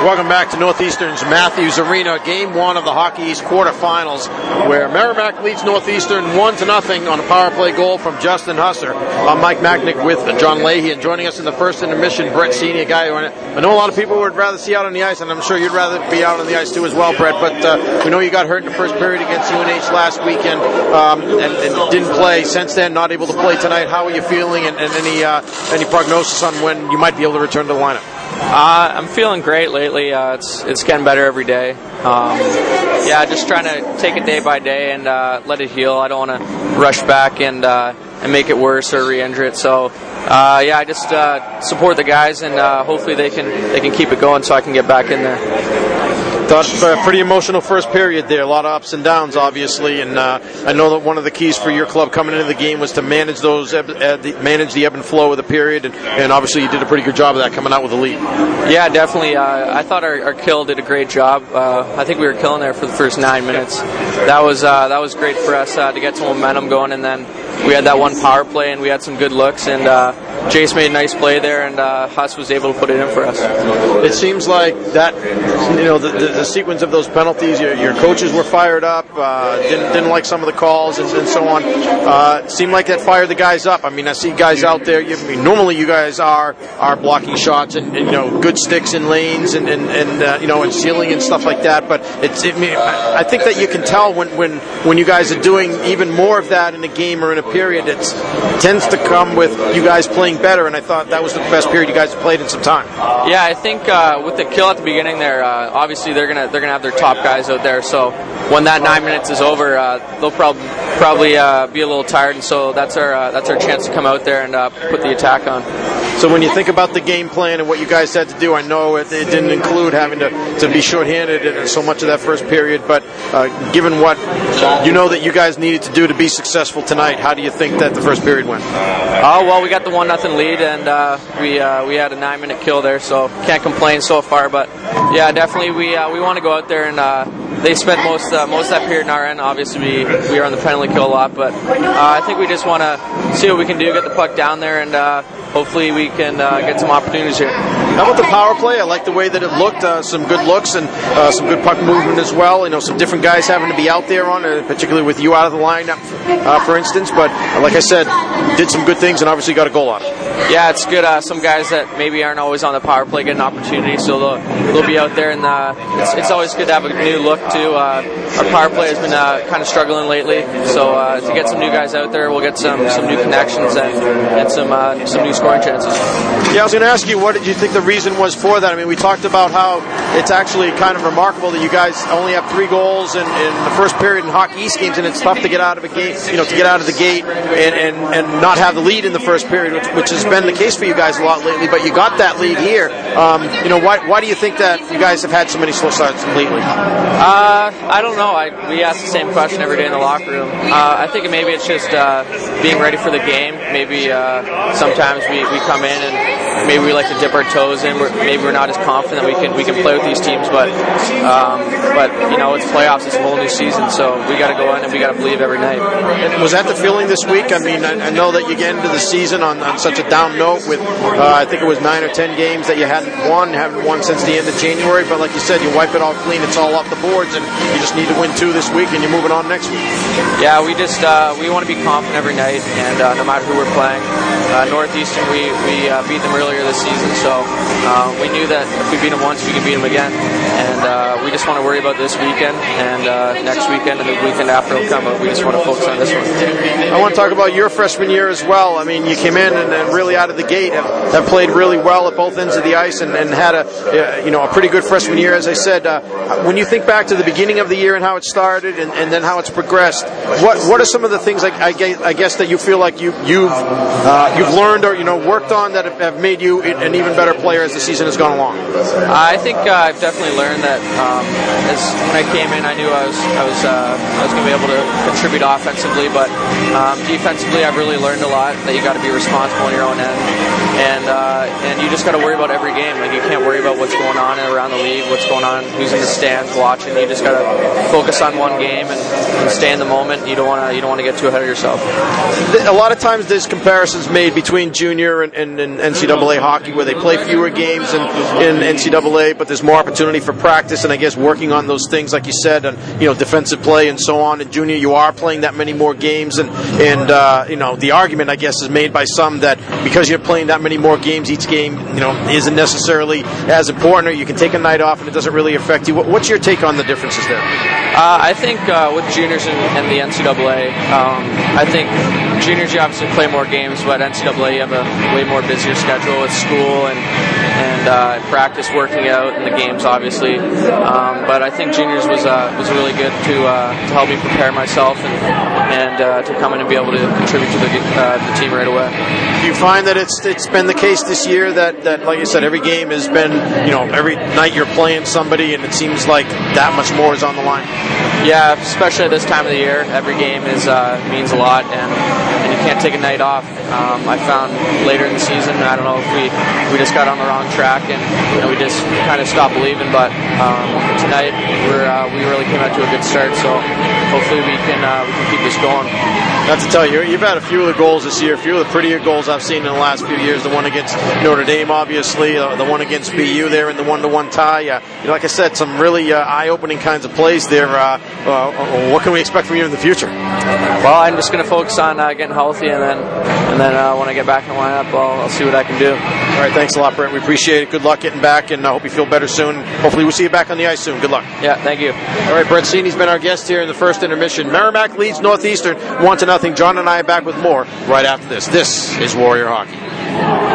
Welcome back to Northeastern's Matthews Arena, game one of the Hockey East quarterfinals, where Merrimack leads Northeastern one to nothing on a power play goal from Justin Husser. I'm Mike Machnik with John Leahy, and joining us in the first intermission, Brett Seney guy. Who I know a lot of people would rather see out on the ice, and I'm sure you'd rather be out on the ice too as well, Brett. But uh, we know you got hurt in the first period against UNH last weekend um, and, and, didn't play. Since then, not able to play tonight. How are you feeling, and, and any uh, any prognosis on when you might be able to return to the lineup? Uh, I'm feeling great lately. Uh, it's it's getting better every day. Um, yeah, just trying to take it day by day and uh, let it heal. I don't want to rush back and uh, and make it worse or re-injure it. So uh, yeah, I just uh, support the guys and hopefully they can they can keep it going so I can get back in there. Thought a pretty emotional first period there. A lot of ups and downs, obviously, and uh, I know that one of the keys for your club coming into the game was to manage those, uh, the, manage the ebb and flow of the period, and, and, obviously you did a pretty good job of that coming out with the lead. Yeah, definitely. Uh, I thought our, our, kill did a great job. Uh, I think we were killing there for the first nine minutes. That was uh, that was great for us uh, to get some momentum going, and then we had that one power play and we had some good looks and uh, Jace made a nice play there and uh, Huss was able to put it in for us. It seems like that, you know, the, the, the sequence of those penalties, your, your coaches were fired up, uh, didn't, didn't like some of the calls and, and so on. Uh, seemed like that fired the guys up. I mean, I see guys out there. You, I mean, normally you guys are are blocking shots and, and you know good sticks in lanes and and, and uh, you know and sealing and stuff like that. But it's it, I think that you can tell when when when you guys are doing even more of that in a game or in a period, it tends to come with you guys playing better. And I thought that was the best period you guys have played in some time. Yeah, I think uh, with the kill at the beginning there, uh, obviously they're gonna they're gonna have their top guys out there. So when that nine minutes is over, uh, they'll probably probably uh, be a little tired, and so that's our uh, that's our chance to come out there and uh, put the attack on. So when you think about the game plan and what you guys had to do, I know it, it didn't include having to, to be shorthanded in so much of that first period, but given what you know that you guys needed to do to be successful tonight, how do you think that the first period went? Oh well, we got the one nothing lead, and we we had a nine minute kill there, so can't complain so far. But yeah, definitely we we want to go out there and they spent most uh, most of that period in our end. Obviously, we, we are on the penalty kill a lot, but uh, I think we just want to see what we can do, get the puck down there, and uh, hopefully we can uh, get some opportunities here. How about the power play? I like the way that it looked. Uh, some good looks and uh, some good puck movement as well. You know, some different guys having to be out there on it, particularly with you out of the lineup, for instance. But like I said, did some good things and obviously got a goal on it. Yeah, it's good. some guys that maybe aren't always on the power play get an opportunity, so they'll, they'll be out there, and it's, it's always good to have a new look too. Uh, our power play has been uh, kind of struggling lately, so uh, to get some new guys out there, we'll get some, some new connections and, and some uh, some new scoring chances. Yeah, I was going to ask you, what did you think the reason was for that? I mean, we talked about how it's actually kind of remarkable that you guys only have three goals in, in the first period in Hockey East games, and it's tough to get out of a gate, you know, to get out of the gate and, and, and not have the lead in the first period, which, which has been the case for you guys a lot lately. But you got that lead here. Um, you know, why, why do you think that you guys have had so many slow starts lately? Uh, I don't know. I, we ask the same question every day in the locker room. Uh, I think maybe it's just uh, being ready for the game. Maybe uh, sometimes we, we come in and maybe we like to dip our toes in. We're, maybe we're not as confident that we can we can play with these teams, but um, but you know it's playoffs. It's a whole new season, so we got to go in and we got to believe every night. Was that the feeling this week? I mean, I, I know that you get into the season on, on such a down note with uh, I think it was nine or ten games that you hadn't won, haven't won since the end of January. But like you said, you wipe it all clean. It's all off the boards, and you just need to win two this week, and you're moving on next week. Yeah, we just uh, we want to be confident every night, and uh, no matter who we're playing. Uh, Northeastern, we we uh, beat them earlier this season, so uh, we knew that if we beat them once, we could beat them again, and uh, we just want to worry about this weekend and next weekend and the weekend after will come. But we just want to focus on this one. I want to talk about your freshman year as well. I mean, you came in and, and really out of the gate have, have, played really well at both ends of the ice and, and had a you know a pretty good freshman year. As I said, when you think back to the beginning of the year and how it started, and, and then how it's progressed. What what are some of the things I, I, guess that you feel like you you've uh, you've learned or you know worked on that have made you an even better player as the season has gone along? I think uh, I've definitely learned that um, as when I came in, I knew I was I was uh, I was going to be able to contribute offensively, but um, defensively, I've really learned a lot that you got to be responsible on your own end. and uh, and you just got to worry about every game. Like you can't worry about what's going on around the league, what's going on, who's in the stands watching. You just got to focus on one game and, and stay in the moment. You don't want to you don't want to get too ahead of yourself. A lot of times there's comparisons made between junior and, and, and NCAA hockey where they play fewer games in, in NCAA, but there's more opportunity for practice and I guess working on those things like you said, and you know defensive play and so on. In junior, you are playing that many more games, and and uh, you know the argument I guess is made by some that because you're playing that many more games, each game you know isn't necessarily as important, or you can take a night off and it doesn't really affect you. What's your take on the differences there? Uh, I think uh, with juniors and, and the NCAA, um, I think juniors you obviously play more games, but NCAA you have a way more busier schedule with school and and uh, practice, working out, and the games obviously. Um, but I think juniors was uh, was really good to uh, to help me prepare myself and and uh, to come in and be able to contribute to the, uh, the team right away. Do you find that it's it's been the case this year that, that like you said, every game has been you know every night you're playing somebody and it seems like that much more is on the line. Yeah, especially at this time of the year, every game is uh, means a lot, and, and you can't take a night off. Um, I found later in the season, I don't know if we we just got on the wrong track and you know, we just kind of stopped believing. But um, tonight we're uh, we really came out to a good start, so hopefully we can uh, we can keep this going. Not to tell you, you've had a few of the goals this year, a few of the prettier goals I've seen in the last few years. The one against Notre Dame, obviously, uh, the one against BU there in the one-to-one tie. Uh, you know, like I said, some really uh, eye-opening kinds of plays there. Uh, uh, what can we expect from you in the future? Well, I'm just going to focus on uh, getting healthy, and then and then uh, when I get back in the lineup, I'll, I'll, see what I can do. All right, thanks a lot, Brent. We appreciate it. Good luck getting back, and I hope you feel better soon. Hopefully, we'll see you back on the ice soon. Good luck. Yeah, thank you. All right, Brent Seney's been our guest here in the first intermission. Merrimack leads Northeastern one to nothing. John and I are back with more right after this. This is Warrior Hockey.